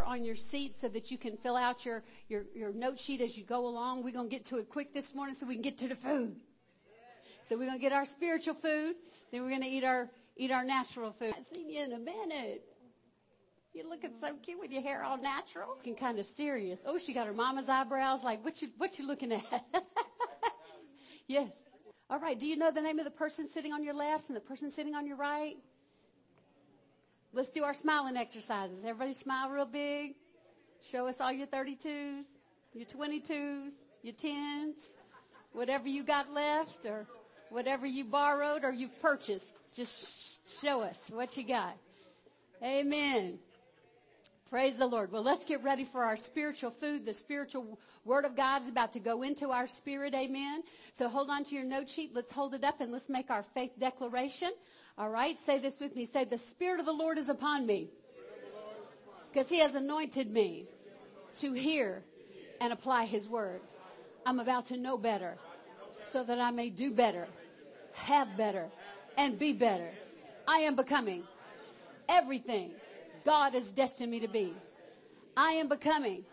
on your seat so that you can fill out your, your, your note sheet as you go along. We're going to get to it quick this morning so we can get to the food. So we're going to get our spiritual food, then we're going to eat our, eat our natural food. I haven't seen you in a minute. You're looking so cute with your hair all natural. Looking kind of serious. Oh, she got her mama's eyebrows. Like, what you, what you looking at? yes. All right. Do you know the name of the person sitting on your left and the person sitting on your right? Let's do our smiling exercises. Everybody smile real big. Show us all your 32s, your 22s, your 10s, whatever you got left or whatever you borrowed or you've purchased. Just show us what you got. Amen. Praise the Lord. Well, let's get ready for our spiritual food. The spiritual word of God is about to go into our spirit. Amen. So hold on to your note sheet. Let's hold it up and let's make our faith declaration. All right. Say this with me. Say, the spirit of the Lord is upon me because he has anointed me to hear and apply his word. I'm about to know better so that I may do better, have better, and be better. I am becoming everything God has destined me to be. I am becoming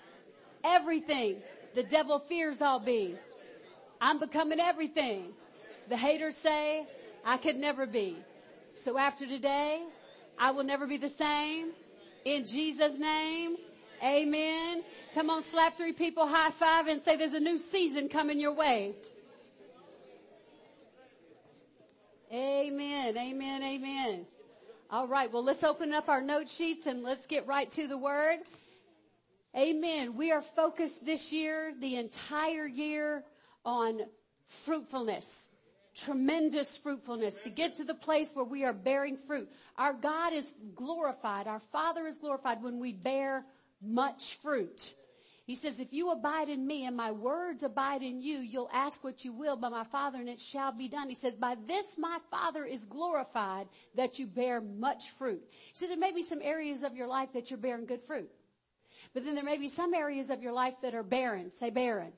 everything the devil fears I'll be. I'm becoming everything the haters say I could never be. So after today, I will never be the same. In Jesus' name, amen. Come on, slap three people high five and say there's a new season coming your way. Amen, amen, amen. All right. Well, let's open up our note sheets and let's get right to the word. Amen. We are focused this year, the entire year on fruitfulness. Tremendous fruitfulness to get to the place where we are bearing fruit. Our God is glorified. Our Father is glorified when we bear much fruit. He says, if you abide in me and my words abide in you, you'll ask what you will by my Father and it shall be done. He says, by this my Father is glorified that you bear much fruit. Said, there may be some areas of your life that you're bearing good fruit. But then there may be some areas of your life that are barren. Say barren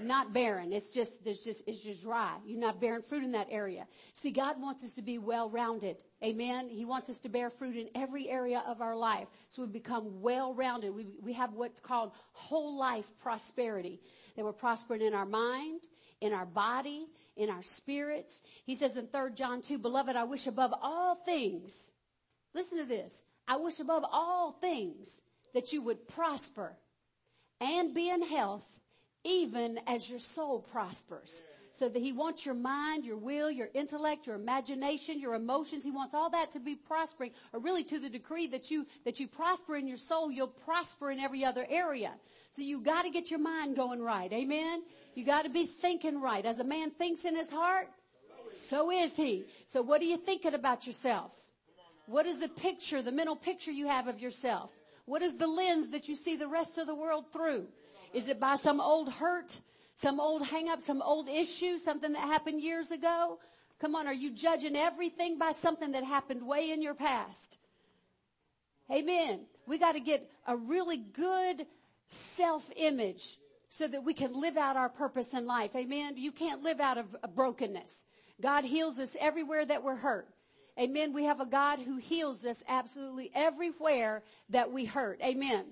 not barren. It's just, there's just, it's just dry. You're not bearing fruit in that area. See, God wants us to be well-rounded. Amen. He wants us to bear fruit in every area of our life. So we become well-rounded. We, we have what's called whole life prosperity. That we're prospering in our mind, in our body, in our spirits. He says in 3 John 2, beloved, I wish above all things, listen to this, I wish above all things that you would prosper and be in health even as your soul prospers. So that he wants your mind, your will, your intellect, your imagination, your emotions. He wants all that to be prospering, or really to the degree that you, that you prosper in your soul, you'll prosper in every other area. So you gotta get your mind going right. Amen? You gotta be thinking right. As a man thinks in his heart, so is he. So what are you thinking about yourself? What is the picture, the mental picture you have of yourself? What is the lens that you see the rest of the world through? Is it by some old hurt, some old hang up, some old issue, something that happened years ago? Come on, are you judging everything by something that happened way in your past? Amen. We got to get a really good self-image so that we can live out our purpose in life. Amen. You can't live out of brokenness. God heals us everywhere that we're hurt. Amen. We have a God who heals us absolutely everywhere that we hurt. Amen.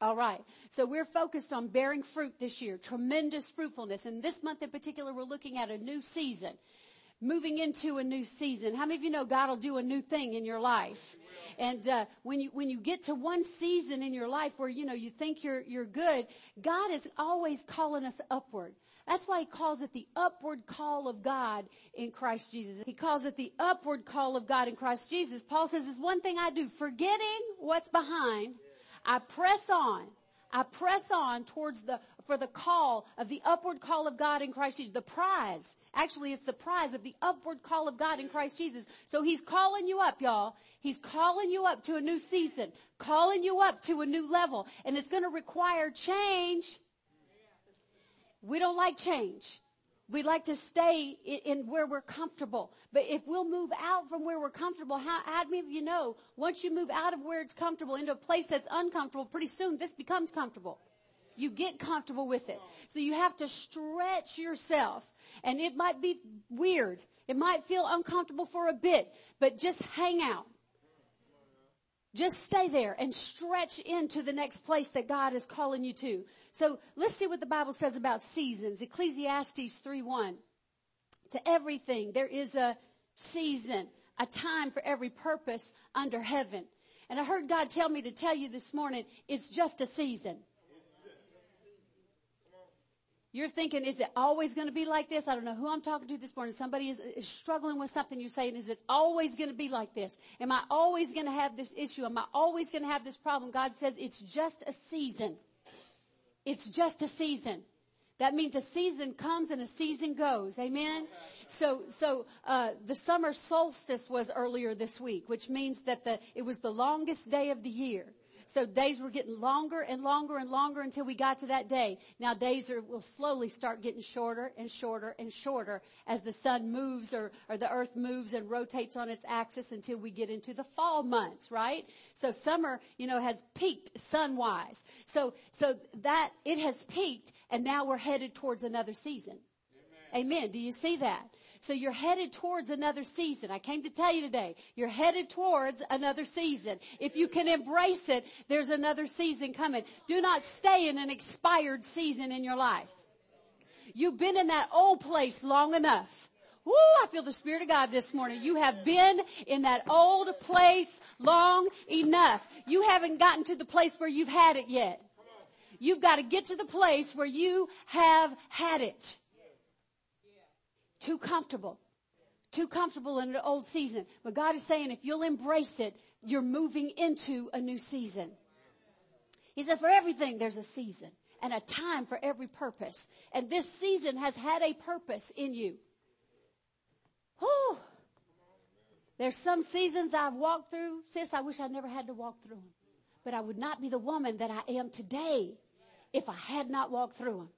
All right. So we're focused on bearing fruit this year, tremendous fruitfulness. And this month in particular, we're looking at a new season, moving into a new season. How many of you know God will do a new thing in your life? And uh, when you when you get to one season in your life where you know you think you're you're good, God is always calling us upward. That's why he calls it the upward call of God in Christ Jesus. He calls it the upward call of God in Christ Jesus. Paul says, "Is one thing I do, forgetting what's behind." I press on. I press on towards the, for the call of the upward call of God in Christ Jesus. The prize. Actually, it's the prize of the upward call of God in Christ Jesus. So he's calling you up, y'all. He's calling you up to a new season, calling you up to a new level. And it's going to require change. We don't like change. We like to stay in, in, where we're comfortable. But if we'll move out from where we're comfortable, how, how many of you know, once you move out of where it's comfortable into a place that's uncomfortable, pretty soon this becomes comfortable. You get comfortable with it. So you have to stretch yourself. And it might be weird. It might feel uncomfortable for a bit, but just hang out. Just stay there and stretch into the next place that God is calling you to. So let's see what the Bible says about seasons. Ecclesiastes 3:1. To everything there is a season, a time for every purpose under heaven. And I heard God tell me to tell you this morning, it's just a season. You're thinking, is it always going to be like this? I don't know who I'm talking to this morning. Somebody is, is struggling with something. You're saying, is it always going to be like this? Am I always going to have this issue? Am I always going to have this problem? God says it's just a season. It's just a season. That means a season comes and a season goes. Amen. So, so uh, the summer solstice was earlier this week, which means that the it was the longest day of the year. So days were getting longer and longer and longer until we got to that day. Now days are, will slowly start getting shorter and shorter and shorter as the sun moves or, or the earth moves and rotates on its axis until we get into the fall months, right? So summer, you know, has peaked sun-wise. So, so that, it has peaked and now we're headed towards another season. Amen. Amen. Do you see that? So you're headed towards another season. I came to tell you today, you're headed towards another season. If you can embrace it, there's another season coming. Do not stay in an expired season in your life. You've been in that old place long enough. Woo, I feel the Spirit of God this morning. You have been in that old place long enough. You haven't gotten to the place where you've had it yet. You've got to get to the place where you have had it. Too comfortable. Too comfortable in an old season. But God is saying if you'll embrace it, you're moving into a new season. He said for everything there's a season and a time for every purpose. And this season has had a purpose in you. Whew. There's some seasons I've walked through, sis, I wish I never had to walk through them. But I would not be the woman that I am today if I had not walked through them.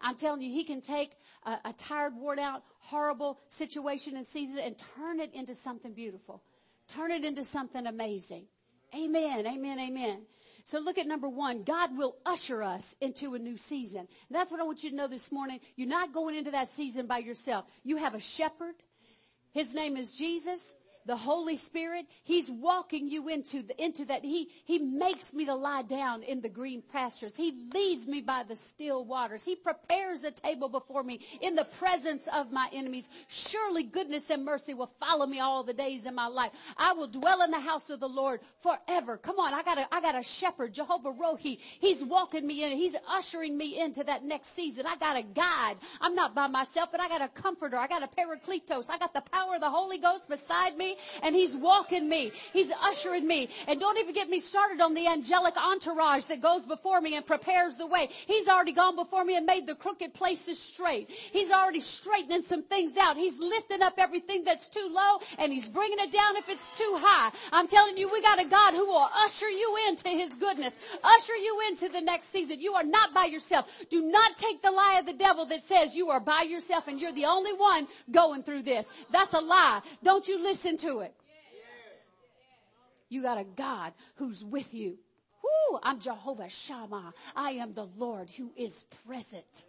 I'm telling you, he can take a, a tired, worn out, horrible situation and season and turn it into something beautiful. Turn it into something amazing. Amen. Amen. Amen. So look at number one. God will usher us into a new season. And that's what I want you to know this morning. You're not going into that season by yourself. You have a shepherd. His name is Jesus the Holy Spirit, He's walking you into the, into that. He, He makes me to lie down in the green pastures. He leads me by the still waters. He prepares a table before me in the presence of my enemies. Surely goodness and mercy will follow me all the days in my life. I will dwell in the house of the Lord forever. Come on. I got a, I got a shepherd, Jehovah Rohi. He's walking me in. He's ushering me into that next season. I got a guide. I'm not by myself, but I got a comforter. I got a paracletos. I got the power of the Holy Ghost beside me and he's walking me. He's ushering me. And don't even get me started on the angelic entourage that goes before me and prepares the way. He's already gone before me and made the crooked places straight. He's already straightening some things out. He's lifting up everything that's too low and he's bringing it down if it's too high. I'm telling you, we got a God who will usher you into his goodness, usher you into the next season. You are not by yourself. Do not take the lie of the devil that says you are by yourself and you're the only one going through this. That's a lie. Don't you listen to it. You got a God who's with you. Whoo, I'm Jehovah Shammah. I am the Lord who is present.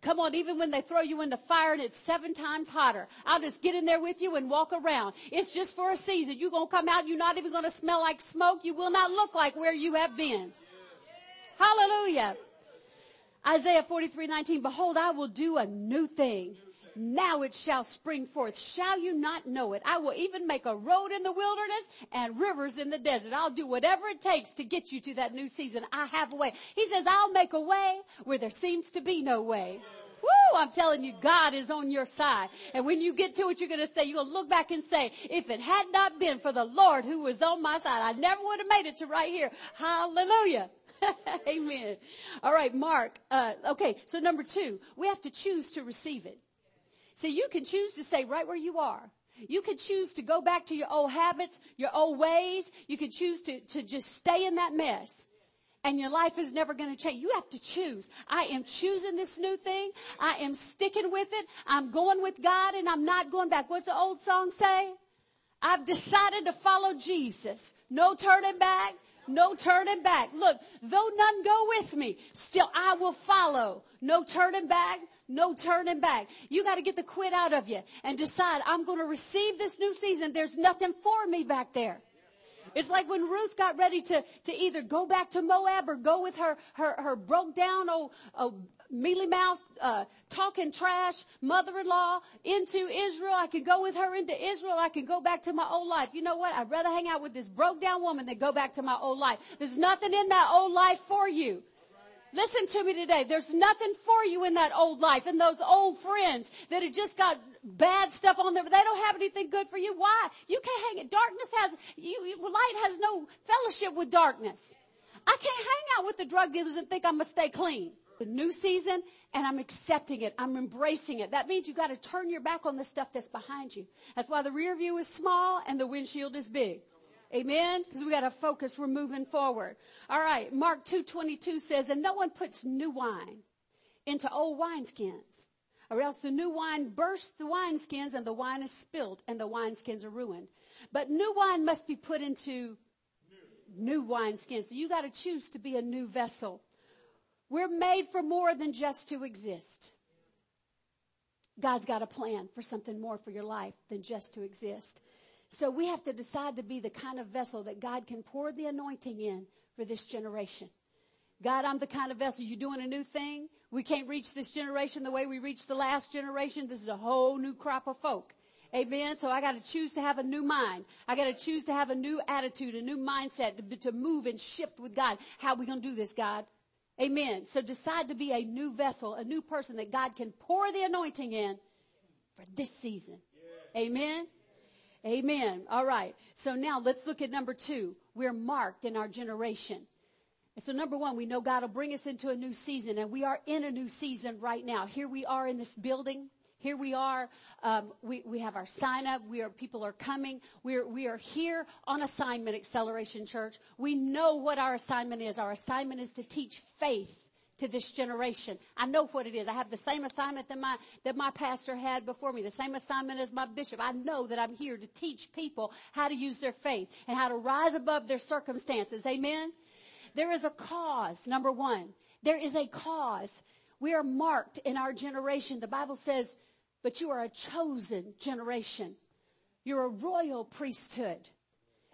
Come on, even when they throw you in the fire and it's seven times hotter, I'll just get in there with you and walk around. It's just for a season. You're going to come out. You're not even going to smell like smoke. You will not look like where you have been. Hallelujah. Isaiah 43, 19, behold, I will do a new thing. Now it shall spring forth. Shall you not know it? I will even make a road in the wilderness and rivers in the desert. I'll do whatever it takes to get you to that new season. I have a way. He says, I'll make a way where there seems to be no way. Woo! I'm telling you, God is on your side. And when you get to it, you're going to say, you're going to look back and say, if it had not been for the Lord who was on my side, I never would have made it to right here. Hallelujah. Amen. All right, Mark. Uh, okay, so number two, we have to choose to receive it. See, you can choose to stay right where you are. You can choose to go back to your old habits, your old ways. You can choose to, to just stay in that mess. And your life is never going to change. You have to choose. I am choosing this new thing. I am sticking with it. I'm going with God and I'm not going back. What's the old song say? I've decided to follow Jesus. No turning back. No turning back. Look, though none go with me, still I will follow. No turning back. No turning back. You got to get the quit out of you and decide I'm going to receive this new season. There's nothing for me back there. It's like when Ruth got ready to, to either go back to Moab or go with her, her, her broke down old, old mealy mouth, uh, talking trash mother-in-law into Israel. I could go with her into Israel. I can go back to my old life. You know what? I'd rather hang out with this broke down woman than go back to my old life. There's nothing in that old life for you. Listen to me today. There's nothing for you in that old life and those old friends that have just got bad stuff on but they don't have anything good for you. Why? You can't hang it. Darkness has, you, light has no fellowship with darkness. I can't hang out with the drug dealers and think I'm going to stay clean. The new season and I'm accepting it. I'm embracing it. That means you got to turn your back on the stuff that's behind you. That's why the rear view is small and the windshield is big. Amen? Because we got to focus. We're moving forward. All right. Mark 2.22 says, and no one puts new wine into old wineskins or else the new wine bursts the wineskins and the wine is spilled and the wineskins are ruined. But new wine must be put into new, new wineskins. So you got to choose to be a new vessel. We're made for more than just to exist. God's got a plan for something more for your life than just to exist. So we have to decide to be the kind of vessel that God can pour the anointing in for this generation. God, I'm the kind of vessel. You're doing a new thing. We can't reach this generation the way we reached the last generation. This is a whole new crop of folk. Amen. So I got to choose to have a new mind. I got to choose to have a new attitude, a new mindset to, to move and shift with God. How are we going to do this, God? Amen. So decide to be a new vessel, a new person that God can pour the anointing in for this season. Yeah. Amen. Amen. All right. So now let's look at number two. We're marked in our generation. And so number one, we know God will bring us into a new season and we are in a new season right now. Here we are in this building. Here we are. Um, we, we have our sign up. We are, people are coming. We're, we are here on assignment, Acceleration Church. We know what our assignment is. Our assignment is to teach faith to this generation. I know what it is. I have the same assignment that my, that my pastor had before me, the same assignment as my bishop. I know that I'm here to teach people how to use their faith and how to rise above their circumstances. Amen? There is a cause, number one. There is a cause. We are marked in our generation. The Bible says, but you are a chosen generation. You're a royal priesthood.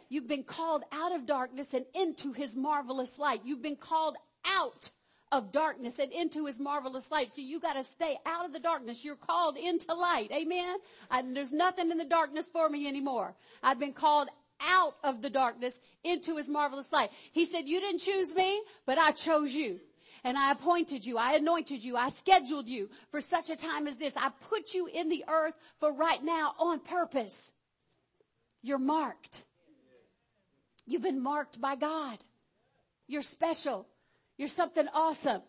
You've been called out of darkness and into his marvelous light. You've been called out of darkness and into his marvelous light. So you got to stay out of the darkness. You're called into light. Amen. I, there's nothing in the darkness for me anymore. I've been called out of the darkness into his marvelous light. He said, you didn't choose me, but I chose you. And I appointed you. I anointed you. I scheduled you for such a time as this. I put you in the earth for right now on purpose. You're marked. You've been marked by God. You're special. You're something awesome.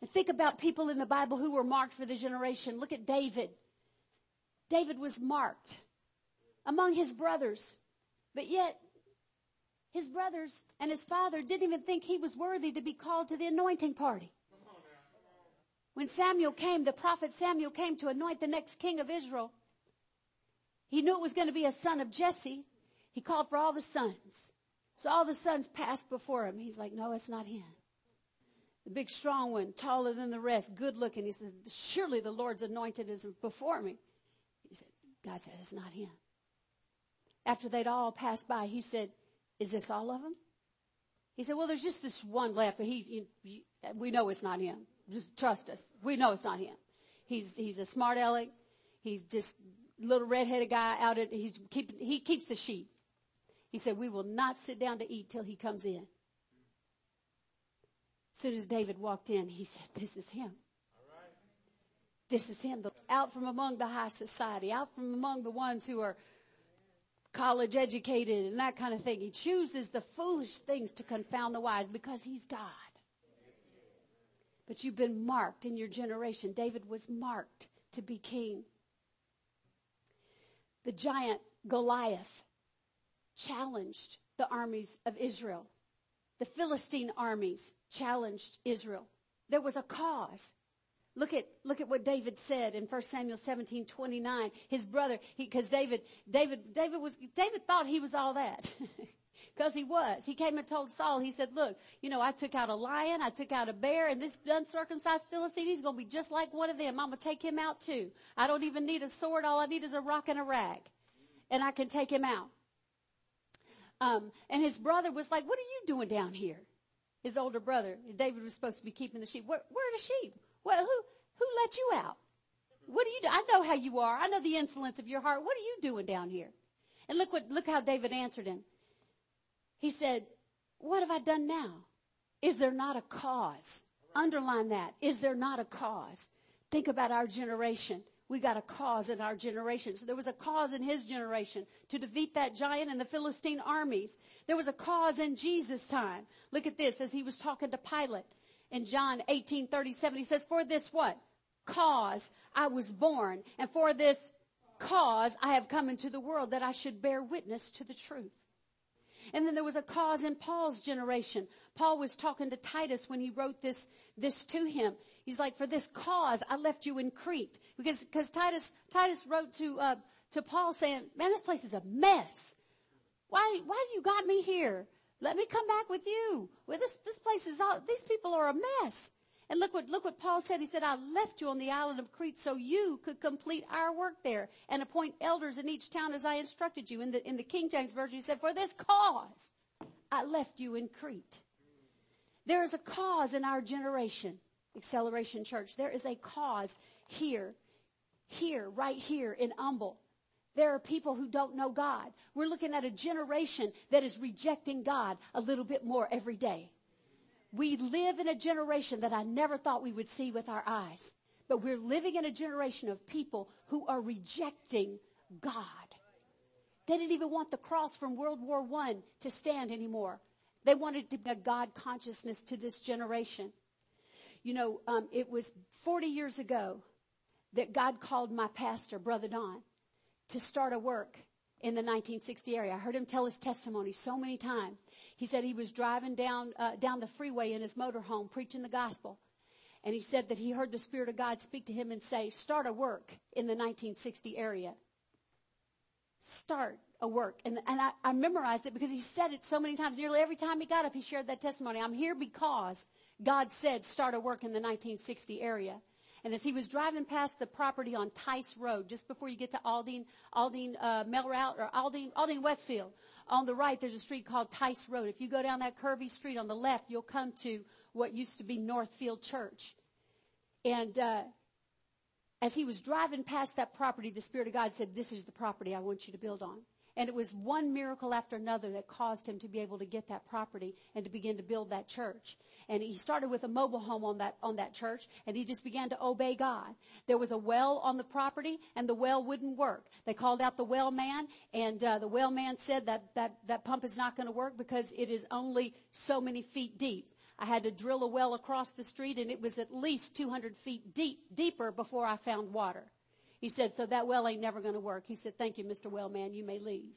And think about people in the Bible who were marked for the generation. Look at David. David was marked among his brothers, but yet his brothers and his father didn't even think he was worthy to be called to the anointing party. When Samuel came, the prophet Samuel came to anoint the next king of Israel. He knew it was going to be a son of Jesse. He called for all the sons. So all the sons passed before him. He's like, no, it's not him the big strong one, taller than the rest, good looking. He says, surely the Lord's anointed is before me. He said, God said, it's not him. After they'd all passed by, he said, is this all of them? He said, well, there's just this one left, but he, he we know it's not him. Just trust us. We know it's not him. He's, he's a smart aleck. He's just little redheaded guy out at, he's keep, he keeps the sheep. He said, we will not sit down to eat till he comes in. Soon as David walked in, he said, this is him. This is him. Out from among the high society, out from among the ones who are college educated and that kind of thing. He chooses the foolish things to confound the wise because he's God. But you've been marked in your generation. David was marked to be king. The giant Goliath challenged the armies of Israel. The Philistine armies challenged Israel. There was a cause. Look at, look at what David said in 1 Samuel 17, 29. His brother, because David, David, David was, David thought he was all that. Because he was. He came and told Saul, he said, look, you know, I took out a lion, I took out a bear, and this uncircumcised Philistine, he's going to be just like one of them. I'm going to take him out too. I don't even need a sword. All I need is a rock and a rag. And I can take him out. Um, and his brother was like, what are you doing down here? His older brother, David was supposed to be keeping the sheep. Where, where are the sheep? Well, who, who let you out? What do you do? I know how you are. I know the insolence of your heart. What are you doing down here? And look what, look how David answered him. He said, what have I done now? Is there not a cause? Underline that. Is there not a cause? Think about our generation. We got a cause in our generation. So there was a cause in his generation to defeat that giant and the Philistine armies. There was a cause in Jesus' time. Look at this as he was talking to Pilate in John 18, 37. He says, for this what? Cause I was born. And for this cause I have come into the world that I should bear witness to the truth. And then there was a cause in Paul's generation. Paul was talking to Titus when he wrote this, this to him. He's like, for this cause, I left you in Crete. Because, because Titus, Titus wrote to, uh, to Paul saying, man, this place is a mess. Why, why do you got me here? Let me come back with you. Well, this, this place is all, these people are a mess. And look what, look what Paul said. He said, I left you on the island of Crete so you could complete our work there and appoint elders in each town as I instructed you. In the, in the King James Version, he said, for this cause, I left you in Crete. There is a cause in our generation, Acceleration Church. There is a cause here, here, right here in Humble. There are people who don't know God. We're looking at a generation that is rejecting God a little bit more every day. We live in a generation that I never thought we would see with our eyes. But we're living in a generation of people who are rejecting God. They didn't even want the cross from World War I to stand anymore. They wanted to be a God consciousness to this generation. You know, um, it was 40 years ago that God called my pastor, Brother Don, to start a work in the 1960 area. I heard him tell his testimony so many times. He said he was driving down, uh, down the freeway in his motorhome preaching the gospel. And he said that he heard the Spirit of God speak to him and say, start a work in the 1960 area. Start a work. And, and I, I memorized it because he said it so many times. Nearly every time he got up, he shared that testimony. I'm here because God said start a work in the 1960 area. And as he was driving past the property on Tice Road, just before you get to Aldine, Aldine, uh, Mail Route or Aldine, Aldine Westfield, on the right there's a street called Tice Road. If you go down that curvy street on the left, you'll come to what used to be Northfield Church. And, uh, as he was driving past that property, the Spirit of God said, this is the property I want you to build on. And it was one miracle after another that caused him to be able to get that property and to begin to build that church. And he started with a mobile home on that, on that church and he just began to obey God. There was a well on the property and the well wouldn't work. They called out the well man and uh, the well man said that, that, that pump is not going to work because it is only so many feet deep. I had to drill a well across the street and it was at least 200 feet deep, deeper before I found water. He said, so that well ain't never going to work. He said, thank you, Mr. Wellman. You may leave.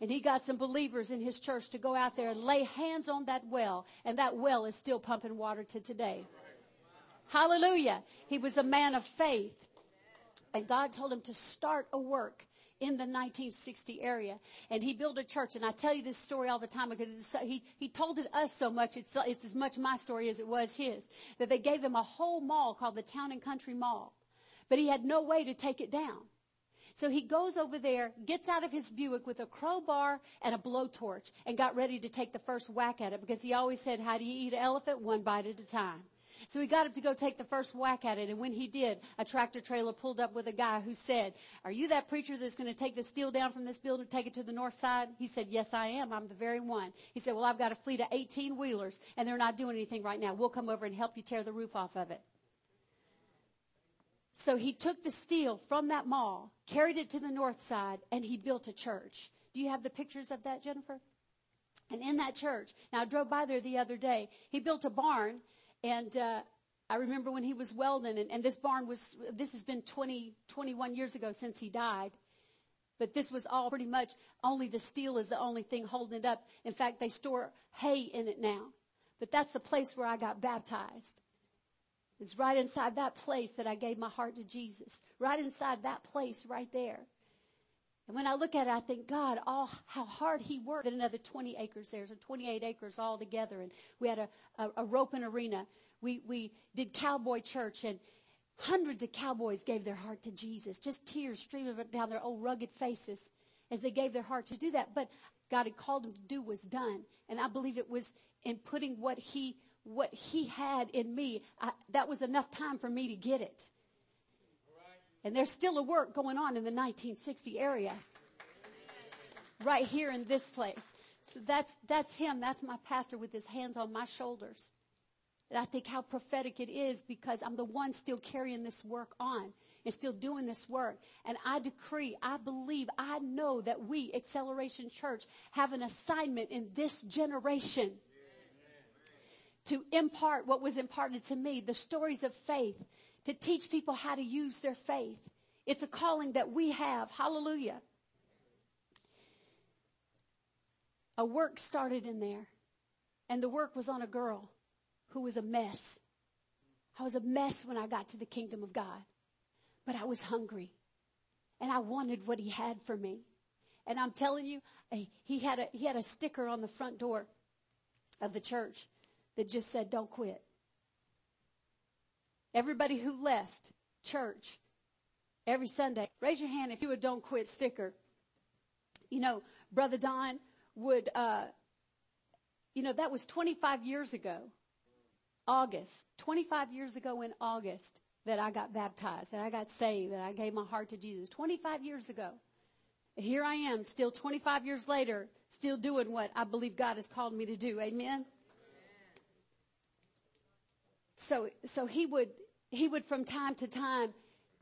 And he got some believers in his church to go out there and lay hands on that well. And that well is still pumping water to today. Hallelujah. He was a man of faith. And God told him to start a work in the 1960 area. And he built a church. And I tell you this story all the time because so, he, he told it us so much. It's, it's as much my story as it was his. That they gave him a whole mall called the Town and Country Mall but he had no way to take it down. So he goes over there, gets out of his Buick with a crowbar and a blowtorch and got ready to take the first whack at it because he always said, how do you eat an elephant? One bite at a time. So he got up to go take the first whack at it. And when he did, a tractor trailer pulled up with a guy who said, are you that preacher that's going to take the steel down from this building take it to the north side? He said, yes, I am. I'm the very one. He said, well, I've got a fleet of 18 wheelers and they're not doing anything right now. We'll come over and help you tear the roof off of it. So he took the steel from that mall, carried it to the north side, and he built a church. Do you have the pictures of that, Jennifer? And in that church, now I drove by there the other day. He built a barn, and uh, I remember when he was welding, and, and this barn was. This has been 20, 21 years ago since he died. But this was all pretty much only the steel is the only thing holding it up. In fact, they store hay in it now. But that's the place where I got baptized. It's right inside that place that I gave my heart to Jesus. Right inside that place right there. And when I look at it, I think, God, all, how hard he worked. And another 20 acres there, so 28 acres all together. And we had a, a, a roping arena. We, we did cowboy church and hundreds of cowboys gave their heart to Jesus. Just tears streaming down their old rugged faces as they gave their heart to do that. But God had called them to do was done. And I believe it was in putting what he, what he had in me. I, that was enough time for me to get it. And there's still a work going on in the 1960 area. Right here in this place. So that's, that's him. That's my pastor with his hands on my shoulders. And I think how prophetic it is because I'm the one still carrying this work on and still doing this work. And I decree, I believe, I know that we, Acceleration Church, have an assignment in this generation to impart what was imparted to me, the stories of faith, to teach people how to use their faith. It's a calling that we have. Hallelujah. A work started in there, and the work was on a girl who was a mess. I was a mess when I got to the kingdom of God, but I was hungry and I wanted what he had for me. And I'm telling you, eh, he had a, he had a sticker on the front door of the church that just said, don't quit. Everybody who left church every Sunday, raise your hand if you a don't quit sticker. You know, Brother Don would, uh, you know, that was 25 years ago. August, 25 years ago in August that I got baptized, that I got saved, that I gave my heart to Jesus. 25 years ago. Here I am, still 25 years later, still doing what I believe God has called me to do. Amen. So, so he would, he would from time to time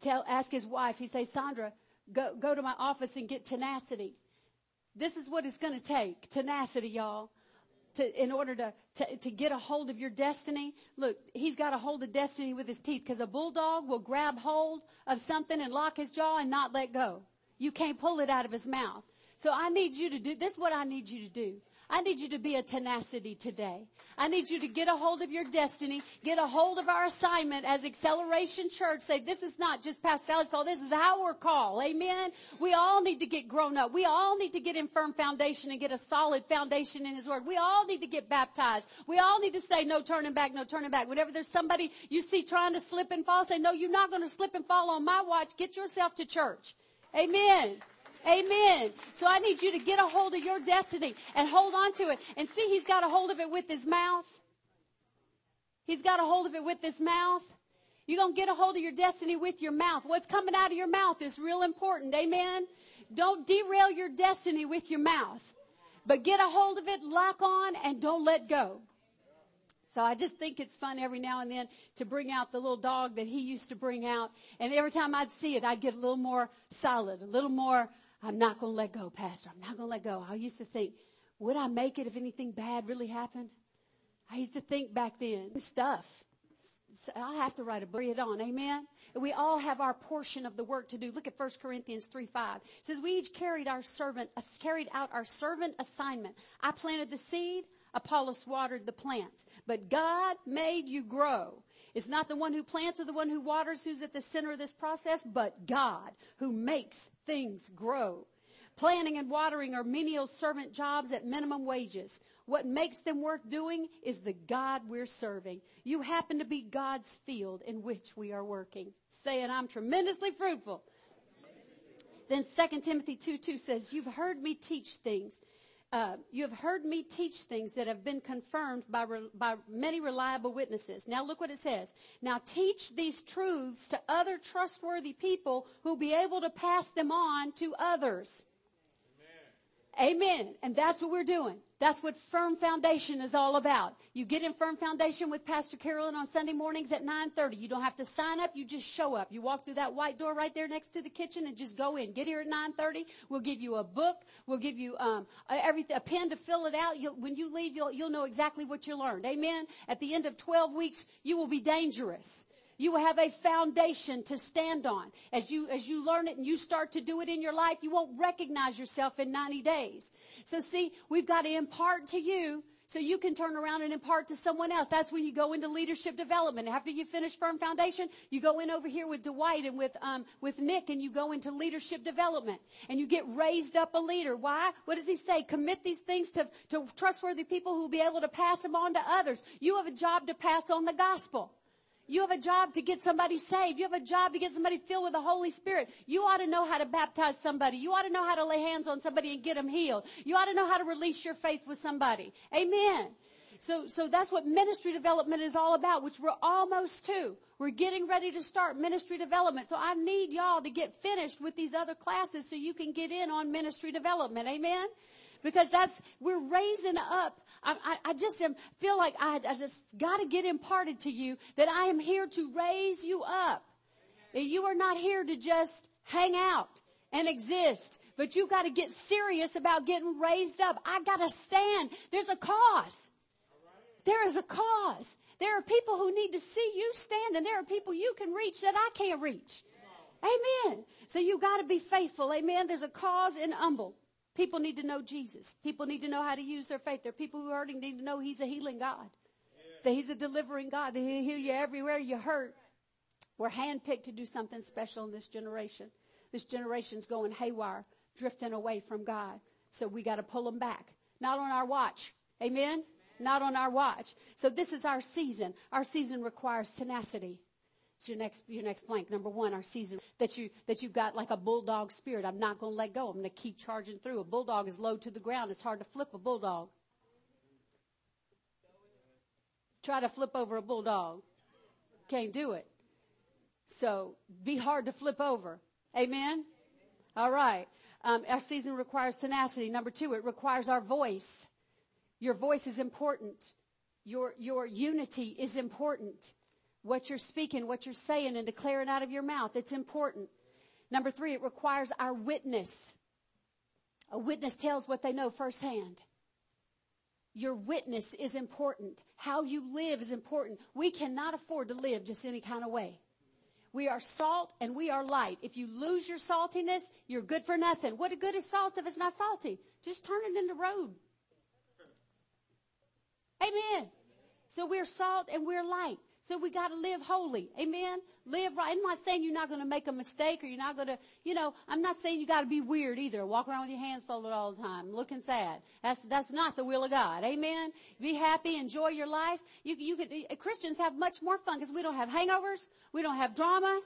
tell, ask his wife, he'd say, Sandra, go, go to my office and get tenacity. This is what it's going to take. Tenacity, y'all. To, in order to, to, to get a hold of your destiny. Look, he's got a hold of destiny with his teeth because a bulldog will grab hold of something and lock his jaw and not let go. You can't pull it out of his mouth. So I need you to do, this is what I need you to do. I need you to be a tenacity today. I need you to get a hold of your destiny, get a hold of our assignment as Acceleration Church. Say, this is not just Pastor Sally's call, this is our call. Amen. We all need to get grown up. We all need to get in firm foundation and get a solid foundation in His Word. We all need to get baptized. We all need to say, no turning back, no turning back. Whenever there's somebody you see trying to slip and fall, say, no, you're not going to slip and fall on my watch. Get yourself to church. Amen. Amen. So I need you to get a hold of your destiny and hold on to it. And see, he's got a hold of it with his mouth. He's got a hold of it with his mouth. You're going to get a hold of your destiny with your mouth. What's coming out of your mouth is real important. Amen. Don't derail your destiny with your mouth, but get a hold of it, lock on, and don't let go. So I just think it's fun every now and then to bring out the little dog that he used to bring out. And every time I'd see it, I'd get a little more solid, a little more I'm not going to let go, Pastor. I'm not going to let go. I used to think, would I make it if anything bad really happened? I used to think back then, stuff. I'll have to write a book. it on. Amen. We all have our portion of the work to do. Look at 1 Corinthians 3 5. It says, We each carried our servant, uh, carried out our servant assignment. I planted the seed, Apollos watered the plants, but God made you grow. It's not the one who plants or the one who waters who's at the center of this process, but God who makes things grow. Planting and watering are menial servant jobs at minimum wages. What makes them worth doing is the God we're serving. You happen to be God's field in which we are working. Saying, I'm tremendously fruitful. Then 2 Timothy 2 2 says, You've heard me teach things uh, you have heard me teach things that have been confirmed by, re- by many reliable witnesses. Now look what it says. Now teach these truths to other trustworthy people who'll be able to pass them on to others. Amen. And that's what we're doing. That's what firm foundation is all about. You get in firm foundation with Pastor Carolyn on Sunday mornings at 9:30. You don't have to sign up, you just show up. You walk through that white door right there next to the kitchen and just go in. Get here at 9:30. We'll give you a book. We'll give you um, everything, a pen to fill it out. You'll, when you leave, you'll, you'll know exactly what you learned. Amen. At the end of 12 weeks, you will be dangerous. You will have a foundation to stand on. As you, as you learn it and you start to do it in your life, you won't recognize yourself in 90 days. So see, we've got to impart to you so you can turn around and impart to someone else. That's when you go into leadership development. After you finish firm foundation, you go in over here with Dwight and with um, with Nick, and you go into leadership development, and you get raised up a leader. Why? What does he say? Commit these things to to trustworthy people who will be able to pass them on to others. You have a job to pass on the gospel. You have a job to get somebody saved. You have a job to get somebody filled with the Holy Spirit. You ought to know how to baptize somebody. You ought to know how to lay hands on somebody and get them healed. You ought to know how to release your faith with somebody. Amen. So, so that's what ministry development is all about, which we're almost to. We're getting ready to start ministry development. So I need y'all to get finished with these other classes so you can get in on ministry development. Amen? Because that's, we're raising up. I, I, just am, feel like I, I just gotta get imparted to you that I am here to raise you up. That you are not here to just hang out and exist, but you gotta get serious about getting raised up. I gotta stand. There's a cause. There is a cause. There are people who need to see you stand and there are people you can reach that I can't reach. Amen. So you gotta be faithful. Amen. There's a cause in Humble. People need to know Jesus. People need to know how to use their faith. There are people who are hurting need to know He's a healing God. That He's a delivering God. That He'll heal you everywhere you hurt. We're handpicked to do something special in this generation. This generation's going haywire, drifting away from God. So we gotta pull them back. Not on our watch. Amen not on our watch. So this is our season. Our season requires tenacity. It's your next, your next blank. Number one, our season that you, that you've got like a bulldog spirit. I'm not going to let go. I'm going to keep charging through. A bulldog is low to the ground. It's hard to flip a bulldog. Try to flip over a bulldog. Can't do it. So be hard to flip over. Amen. All right. Um, our season requires tenacity. Number two, it requires our voice. Your voice is important. Your, your unity is important. What you're speaking, what you're saying and declaring out of your mouth, it's important. Number three, it requires our witness. A witness tells what they know firsthand. Your witness is important. How you live is important. We cannot afford to live just any kind of way. We are salt and we are light. If you lose your saltiness, you're good for nothing. What good is salt if it's not salty? Just turn it into road. Amen. So we're salt and we're light. So we got to live holy. Amen. Live right. I'm not saying you're not going to make a mistake or you're not going to, you know, I'm not saying you got to be weird either. Walk around with your hands folded all the time, looking sad. That's, that's not the will of God. Amen. Be happy. Enjoy your life. You, you could, Christians have much more fun because we don't have hangovers. We don't have drama.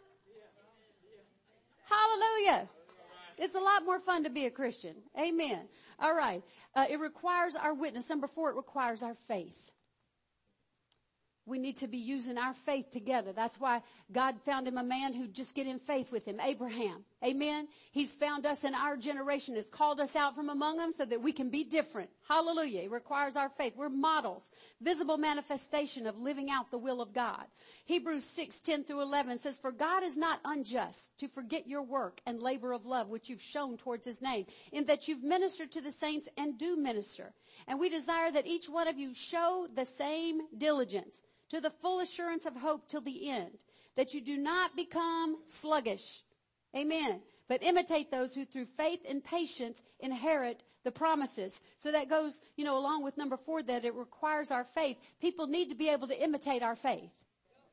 Hallelujah. It's a lot more fun to be a Christian. Amen. All right. Uh, it requires our witness. Number four, it requires our faith. We need to be using our faith together. That's why God found him a man who just get in faith with him, Abraham. Amen. He's found us in our generation, has called us out from among them so that we can be different. Hallelujah. It requires our faith. We're models, visible manifestation of living out the will of God. Hebrews 6, 10 through 11 says, For God is not unjust to forget your work and labor of love which you've shown towards his name, in that you've ministered to the saints and do minister. And we desire that each one of you show the same diligence to the full assurance of hope till the end, that you do not become sluggish. Amen. But imitate those who through faith and patience inherit the promises. So that goes, you know, along with number four, that it requires our faith. People need to be able to imitate our faith.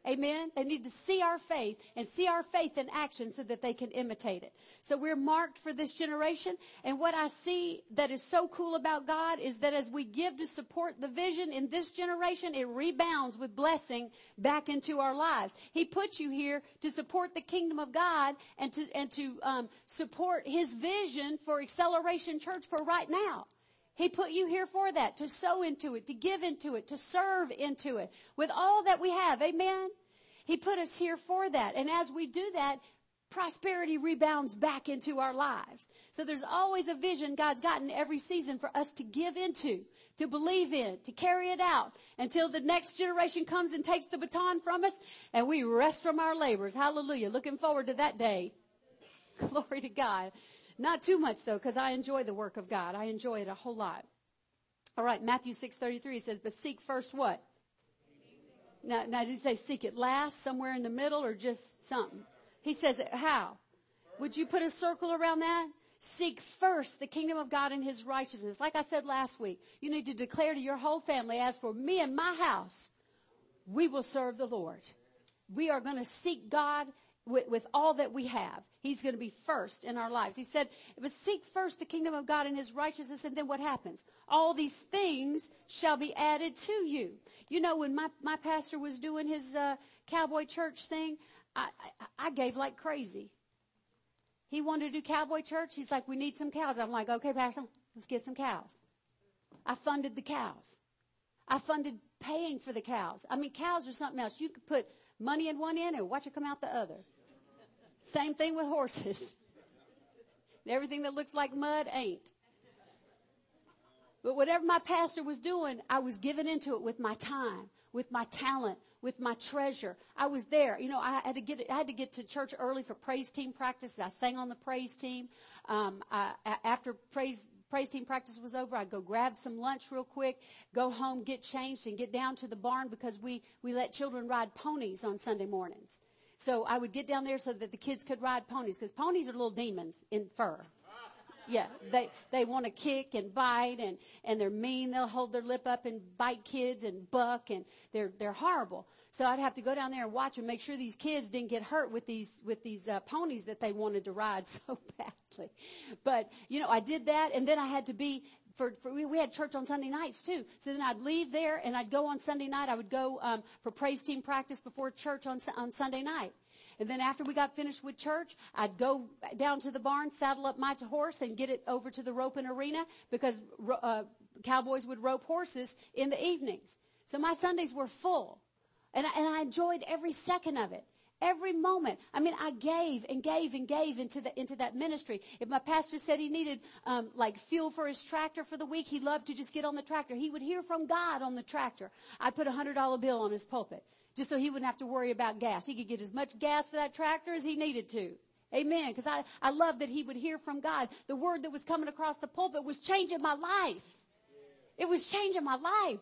Amen. They need to see our faith and see our faith in action so that they can imitate it. So we're marked for this generation. And what I see that is so cool about God is that as we give to support the vision in this generation, it rebounds with blessing back into our lives. He puts you here to support the kingdom of God and to, and to, um, support his vision for Acceleration Church for right now. He put you here for that, to sow into it, to give into it, to serve into it with all that we have. Amen. He put us here for that. And as we do that, prosperity rebounds back into our lives. So there's always a vision God's gotten every season for us to give into, to believe in, to carry it out until the next generation comes and takes the baton from us and we rest from our labors. Hallelujah. Looking forward to that day. Glory to God. Not too much though, because I enjoy the work of God. I enjoy it a whole lot. All right, Matthew 6.33 says, but seek first what? Now, now did he say seek it last, somewhere in the middle, or just something? He says how? Would you put a circle around that? Seek first the kingdom of God and his righteousness. Like I said last week, you need to declare to your whole family, as for me and my house, we will serve the Lord. We are going to seek God with, with all that we have. He's going to be first in our lives. He said, but seek first the kingdom of God and his righteousness and then what happens? All these things shall be added to you. You know, when my, my pastor was doing his, uh, cowboy church thing, I, I, I gave like crazy. He wanted to do cowboy church. He's like, we need some cows. I'm like, okay, pastor, let's get some cows. I funded the cows. I funded paying for the cows. I mean, cows are something else. You could put money in one end and watch it come out the other. Same thing with horses. Everything that looks like mud ain't. But whatever my pastor was doing, I was giving into it with my time, with my talent, with my treasure. I was there. You know, I had to get, I had to get to church early for praise team practice. I sang on the praise team. Um, I, after praise, praise team practice was over, I'd go grab some lunch real quick, go home, get changed, and get down to the barn because we, we let children ride ponies on Sunday mornings. So I would get down there so that the kids could ride ponies because ponies are little demons in fur. Yeah, they they want to kick and bite and and they're mean. They'll hold their lip up and bite kids and buck and they're they're horrible. So I'd have to go down there and watch and make sure these kids didn't get hurt with these with these uh, ponies that they wanted to ride so badly. But you know, I did that, and then I had to be for, for we, we, had church on Sunday nights too. So then I'd leave there and I'd go on Sunday night. I would go um, for praise team practice before church on on Sunday night. And then after we got finished with church, I'd go down to the barn, saddle up my horse, and get it over to the roping arena because uh, cowboys would rope horses in the evenings. So my Sundays were full, and I, and I enjoyed every second of it. Every moment. I mean, I gave and gave and gave into the into that ministry. If my pastor said he needed um, like fuel for his tractor for the week, he loved to just get on the tractor. He would hear from God on the tractor. I'd put a hundred dollar bill on his pulpit just so he wouldn't have to worry about gas. He could get as much gas for that tractor as he needed to. Amen. Because I, I love that he would hear from God. The word that was coming across the pulpit was changing my life. It was changing my life.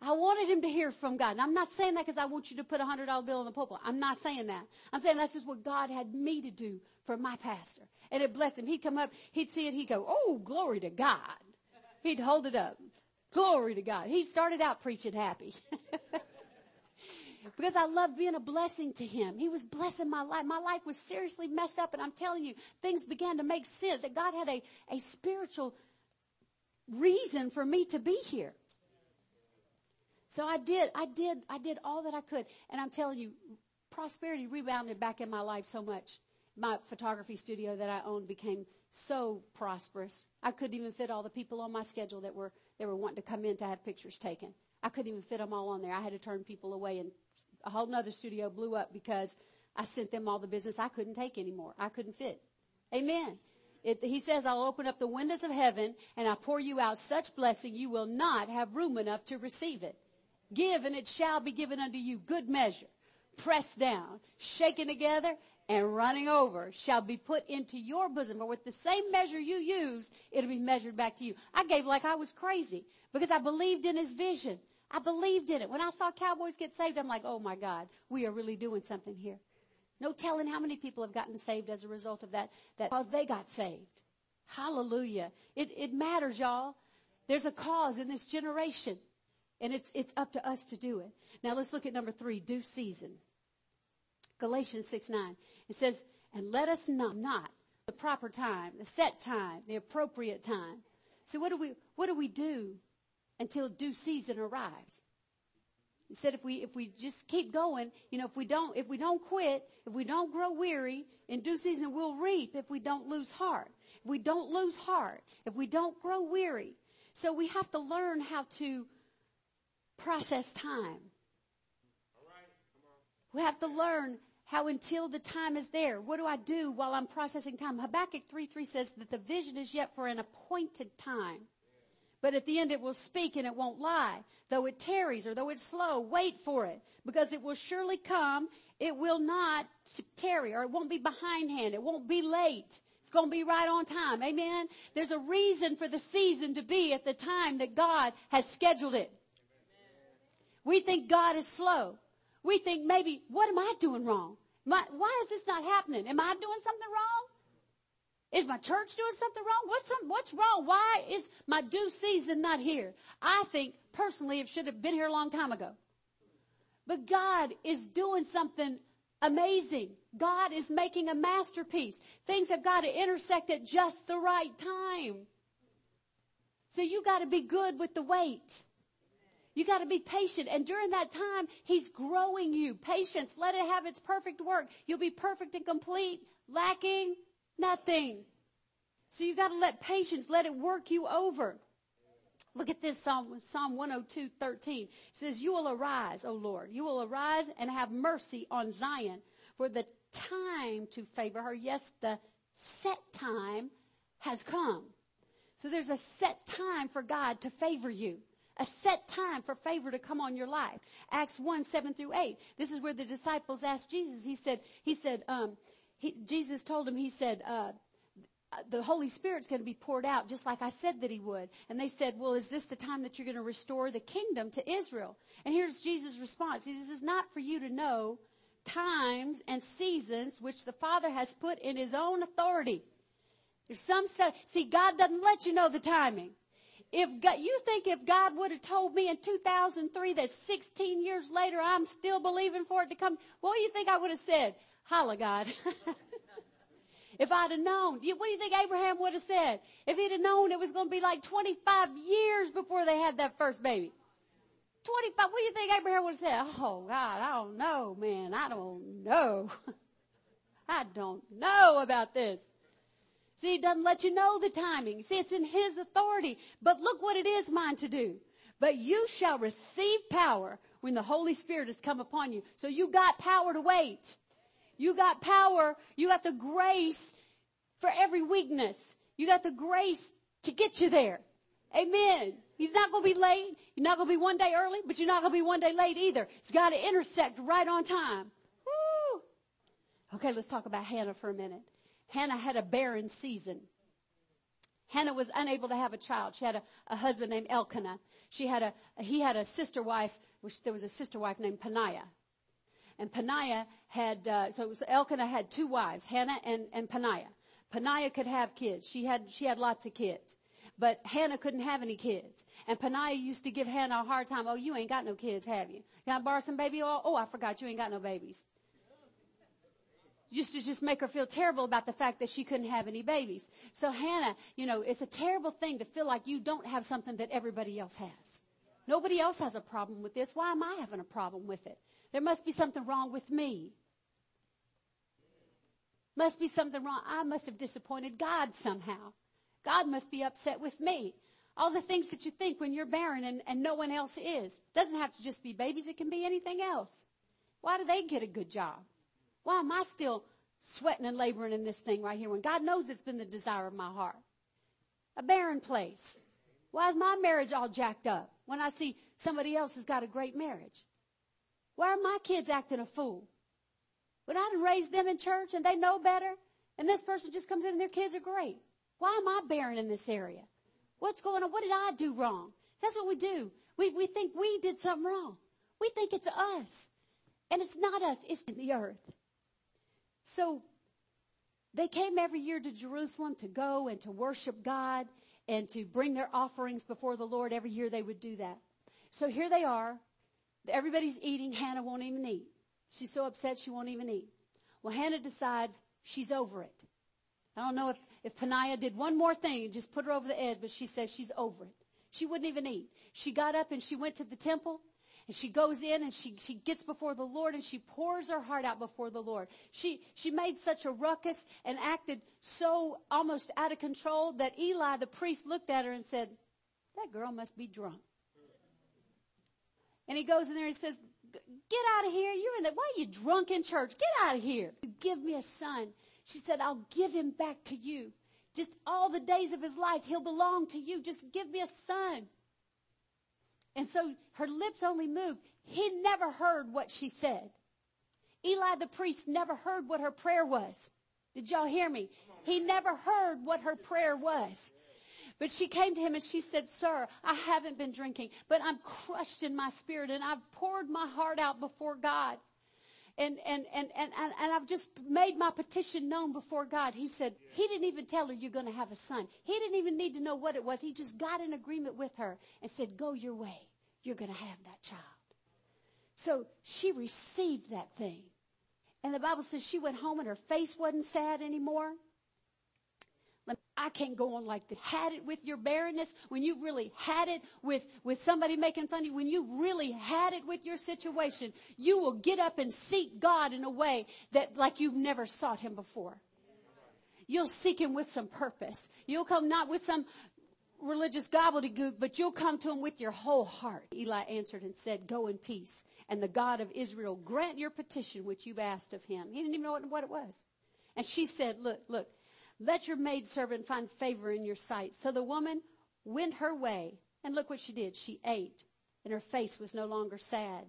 I wanted him to hear from God. And I'm not saying that because I want you to put a hundred dollar bill in the pulpit. I'm not saying that. I'm saying that's just what God had me to do for my pastor. And it blessed him. He'd come up, he'd see it, he'd go, Oh, glory to God. He'd hold it up. Glory to God. He started out preaching happy. because I loved being a blessing to him. He was blessing my life. My life was seriously messed up and I'm telling you, things began to make sense that God had a, a spiritual reason for me to be here. So I did, I did, I did all that I could. And I'm telling you, prosperity rebounded back in my life so much. My photography studio that I owned became so prosperous. I couldn't even fit all the people on my schedule that were, that were wanting to come in to have pictures taken. I couldn't even fit them all on there. I had to turn people away and a whole nother studio blew up because I sent them all the business I couldn't take anymore. I couldn't fit. Amen. It, he says, I'll open up the windows of heaven and I'll pour you out such blessing you will not have room enough to receive it. Give and it shall be given unto you good measure, pressed down, shaken together, and running over shall be put into your bosom. Or with the same measure you use, it'll be measured back to you. I gave like I was crazy because I believed in his vision. I believed in it. When I saw cowboys get saved, I'm like, oh my God, we are really doing something here. No telling how many people have gotten saved as a result of that, that because they got saved. Hallelujah. It, it matters, y'all. There's a cause in this generation. And it's, it's up to us to do it. Now let's look at number three, due season. Galatians 6 9. It says, and let us not, not the proper time, the set time, the appropriate time. So what do we, what do we do until due season arrives? He said if we, if we just keep going, you know, if we don't, if we don't quit, if we don't grow weary, in due season we'll reap if we don't lose heart. If we don't lose heart, if we don't grow weary. So we have to learn how to process time. We have to learn how until the time is there, what do I do while I'm processing time? Habakkuk 3 3 says that the vision is yet for an appointed time. But at the end it will speak and it won't lie. Though it tarries or though it's slow, wait for it because it will surely come. It will not tarry or it won't be behindhand. It won't be late. It's going to be right on time. Amen. There's a reason for the season to be at the time that God has scheduled it. We think God is slow. We think maybe, what am I doing wrong? My, why is this not happening? Am I doing something wrong? Is my church doing something wrong? What's, what's wrong? Why is my due season not here? I think personally it should have been here a long time ago. But God is doing something amazing. God is making a masterpiece. Things have got to intersect at just the right time. So you got to be good with the wait. You got to be patient. And during that time, He's growing you. Patience. Let it have its perfect work. You'll be perfect and complete, lacking nothing. So you got to let patience, let it work you over. Look at this Psalm, Psalm 102, 13. It says, you will arise, O Lord. You will arise and have mercy on Zion for the time to favor her. Yes, the set time has come. So there's a set time for God to favor you. A set time for favor to come on your life. Acts 1, 7 through 8. This is where the disciples asked Jesus. He said, he said, um, he, Jesus told him, he said, uh, the Holy Spirit's going to be poured out just like I said that he would. And they said, well, is this the time that you're going to restore the kingdom to Israel? And here's Jesus' response. He says, it's not for you to know times and seasons which the Father has put in his own authority. There's some stuff, see, God doesn't let you know the timing. If God, you think if God would have told me in 2003 that 16 years later I'm still believing for it to come, what do you think I would have said? Holla, God. If I'd have known, what do you think Abraham would have said? If he'd have known it was going to be like 25 years before they had that first baby. 25, what do you think Abraham would have said? Oh God, I don't know, man. I don't know. I don't know about this. See, he doesn't let you know the timing. See, it's in his authority. But look what it is mine to do. But you shall receive power when the Holy Spirit has come upon you. So you got power to wait. You got power. You got the grace for every weakness. You got the grace to get you there. Amen. He's not going to be late. You're not going to be one day early, but you're not going to be one day late either. It's got to intersect right on time. Woo. Okay, let's talk about Hannah for a minute. Hannah had a barren season. Hannah was unable to have a child. She had a, a husband named Elkanah. She had a, he had a sister wife, which there was a sister wife named Peninnah. And Peninnah had, uh, so was Elkanah had two wives, Hannah and, and Peninnah. Peninnah could have kids. She had, she had lots of kids. But Hannah couldn't have any kids. And Peninnah used to give Hannah a hard time. Oh, you ain't got no kids, have you? Can I borrow some baby oil? Oh, I forgot you ain't got no babies. Used to just make her feel terrible about the fact that she couldn't have any babies. So Hannah, you know, it's a terrible thing to feel like you don't have something that everybody else has. Nobody else has a problem with this. Why am I having a problem with it? There must be something wrong with me. Must be something wrong. I must have disappointed God somehow. God must be upset with me. All the things that you think when you're barren and, and no one else is. Doesn't have to just be babies. It can be anything else. Why do they get a good job? Why am I still sweating and laboring in this thing right here when God knows it's been the desire of my heart? A barren place. Why is my marriage all jacked up when I see somebody else has got a great marriage? Why are my kids acting a fool? When I raised them in church and they know better, and this person just comes in and their kids are great. Why am I barren in this area? What's going on? What did I do wrong? That's what we do. We, we think we did something wrong. We think it's us. And it's not us, it's the earth. So they came every year to Jerusalem to go and to worship God and to bring their offerings before the Lord. Every year they would do that. So here they are. Everybody's eating. Hannah won't even eat. She's so upset she won't even eat. Well, Hannah decides she's over it. I don't know if, if Peninnah did one more thing and just put her over the edge, but she says she's over it. She wouldn't even eat. She got up and she went to the temple and she goes in and she, she gets before the Lord and she pours her heart out before the Lord. She, she made such a ruckus and acted so almost out of control that Eli, the priest, looked at her and said, that girl must be drunk. And he goes in there and he says, get out of here. You're in the, why are you drunk in church? Get out of here. Give me a son. She said, I'll give him back to you. Just all the days of his life, he'll belong to you. Just give me a son. And so her lips only moved. He never heard what she said. Eli the priest never heard what her prayer was. Did y'all hear me? He never heard what her prayer was. But she came to him and she said, sir, I haven't been drinking, but I'm crushed in my spirit and I've poured my heart out before God. And, and, and, and, and, I've just made my petition known before God. He said, he didn't even tell her you're going to have a son. He didn't even need to know what it was. He just got in agreement with her and said, go your way. You're going to have that child. So she received that thing. And the Bible says she went home and her face wasn't sad anymore. I can't go on like that. Had it with your barrenness, when you've really had it with, with somebody making fun of you, when you've really had it with your situation, you will get up and seek God in a way that like you've never sought Him before. You'll seek Him with some purpose. You'll come not with some religious gobbledygook, but you'll come to Him with your whole heart. Eli answered and said, go in peace. And the God of Israel grant your petition which you've asked of Him. He didn't even know what, what it was. And she said, look, look, let your maidservant find favor in your sight. So the woman went her way, and look what she did. She ate, and her face was no longer sad.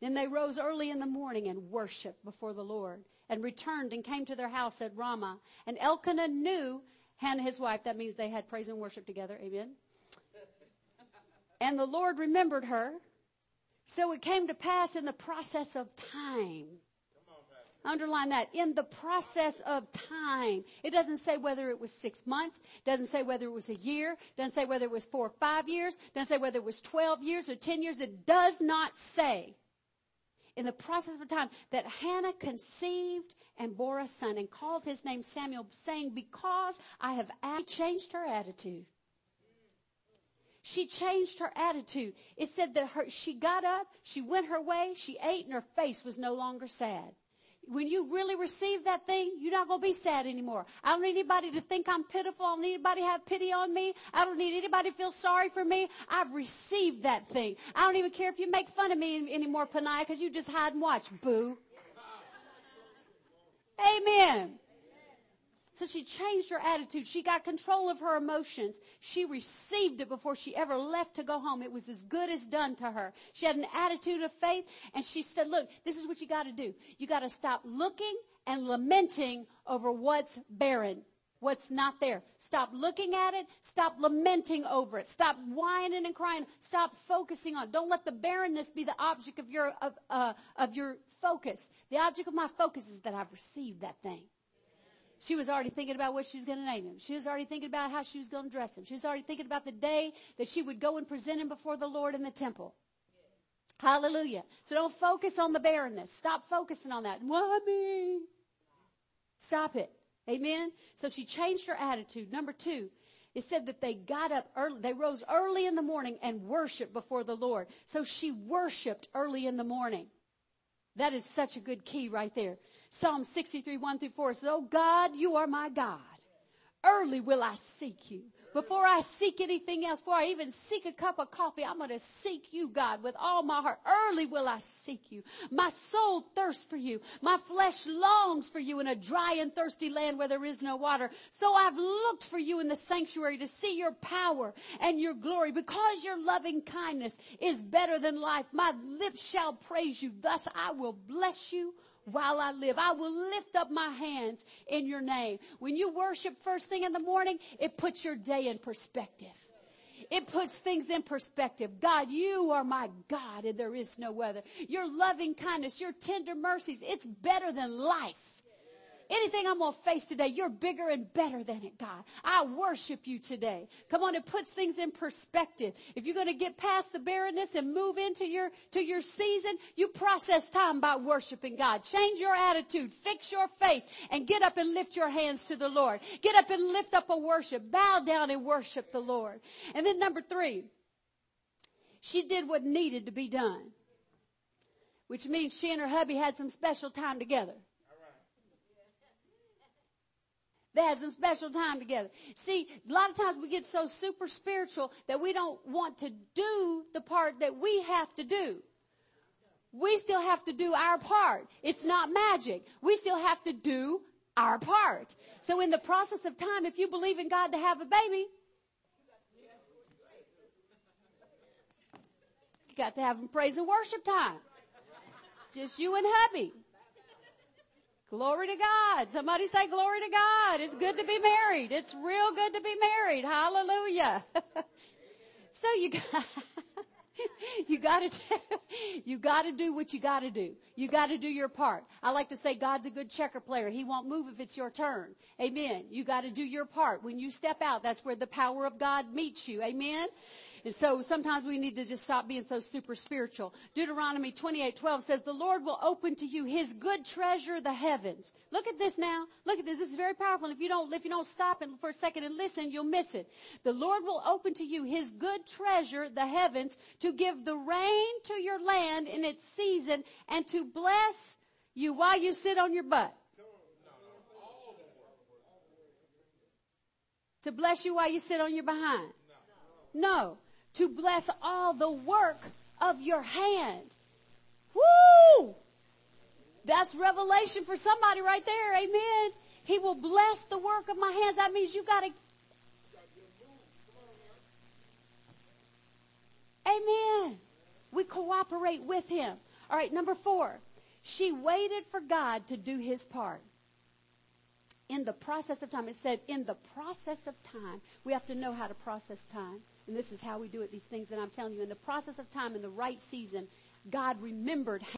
Then they rose early in the morning and worshiped before the Lord, and returned and came to their house at Ramah. And Elkanah knew Hannah, his wife. That means they had praise and worship together. Amen. And the Lord remembered her. So it came to pass in the process of time Underline that. In the process of time. It doesn't say whether it was six months. It doesn't say whether it was a year. Doesn't say whether it was four or five years. Doesn't say whether it was 12 years or 10 years. It does not say in the process of time that Hannah conceived and bore a son and called his name Samuel saying, because I have changed her attitude. She changed her attitude. It said that her, she got up, she went her way, she ate and her face was no longer sad when you really receive that thing, you're not going to be sad anymore. I don't need anybody to think I'm pitiful. I don't need anybody to have pity on me. I don't need anybody to feel sorry for me. I've received that thing. I don't even care if you make fun of me anymore, Peninnah, because you just hide and watch. Boo. Amen. So she changed her attitude. She got control of her emotions. She received it before she ever left to go home. It was as good as done to her. She had an attitude of faith and she said, look, this is what you gotta do. You gotta stop looking and lamenting over what's barren. What's not there. Stop looking at it. Stop lamenting over it. Stop whining and crying. Stop focusing on. It. Don't let the barrenness be the object of your of, uh, of your focus. The object of my focus is that I've received that thing. She was already thinking about what she was going to name him. She was already thinking about how she was going to dress him. She was already thinking about the day that she would go and present him before the Lord in the temple. Hallelujah. So don't focus on the barrenness. Stop focusing on that. Mommy. Stop it. Amen. So she changed her attitude. Number two, it said that they got up early, they rose early in the morning and worshiped before the Lord. So she worshiped early in the morning. That is such a good key right there. Psalm 63, 1 through 4 says, Oh God, you are my God. Early will I seek you. Before I seek anything else, before I even seek a cup of coffee, I'm going to seek you, God, with all my heart. Early will I seek you. My soul thirsts for you. My flesh longs for you in a dry and thirsty land where there is no water. So I've looked for you in the sanctuary to see your power and your glory because your loving kindness is better than life. My lips shall praise you. Thus I will bless you while I live. I will lift up my hands in your name. When you worship first thing in the morning, it puts your day in perspective. It puts things in perspective. God, you are my God and there is no other. Your loving kindness, your tender mercies, it's better than life. Anything I'm going to face today, you're bigger and better than it, God. I worship you today. Come on, it puts things in perspective. If you're going to get past the barrenness and move into your, to your season, you process time by worshiping God. Change your attitude, fix your face, and get up and lift your hands to the Lord. Get up and lift up a worship. Bow down and worship the Lord. And then number three, she did what needed to be done. Which means she and her hubby had some special time together. They had some special time together. See, a lot of times we get so super spiritual that we don't want to do the part that we have to do. We still have to do our part. It's not magic. We still have to do our part. So in the process of time, if you believe in God to have a baby, you got to have them praise and worship time. Just you and hubby. Glory to God. Somebody say glory to God. It's good to be married. It's real good to be married. Hallelujah. so you got, you gotta do, you gotta do what you gotta do. You gotta do your part. I like to say God's a good checker player. He won't move if it's your turn. Amen. You gotta do your part. When you step out, that's where the power of God meets you. Amen. And so sometimes we need to just stop being so super spiritual. Deuteronomy 28, 12 says, the Lord will open to you his good treasure, the heavens. Look at this now. Look at this. This is very powerful. And if you don't, if you don't stop and for a second and listen, you'll miss it. The Lord will open to you his good treasure, the heavens, to give the rain to your land in its season and to bless you while you sit on your butt. To bless you while you sit on your behind. No. To bless all the work of your hand. Woo! That's revelation for somebody right there. Amen. He will bless the work of my hands. That means you gotta Amen. We cooperate with him. All right, number four. She waited for God to do his part in the process of time. It said, in the process of time, we have to know how to process time. And this is how we do it, these things that I'm telling you. In the process of time, in the right season, God remembered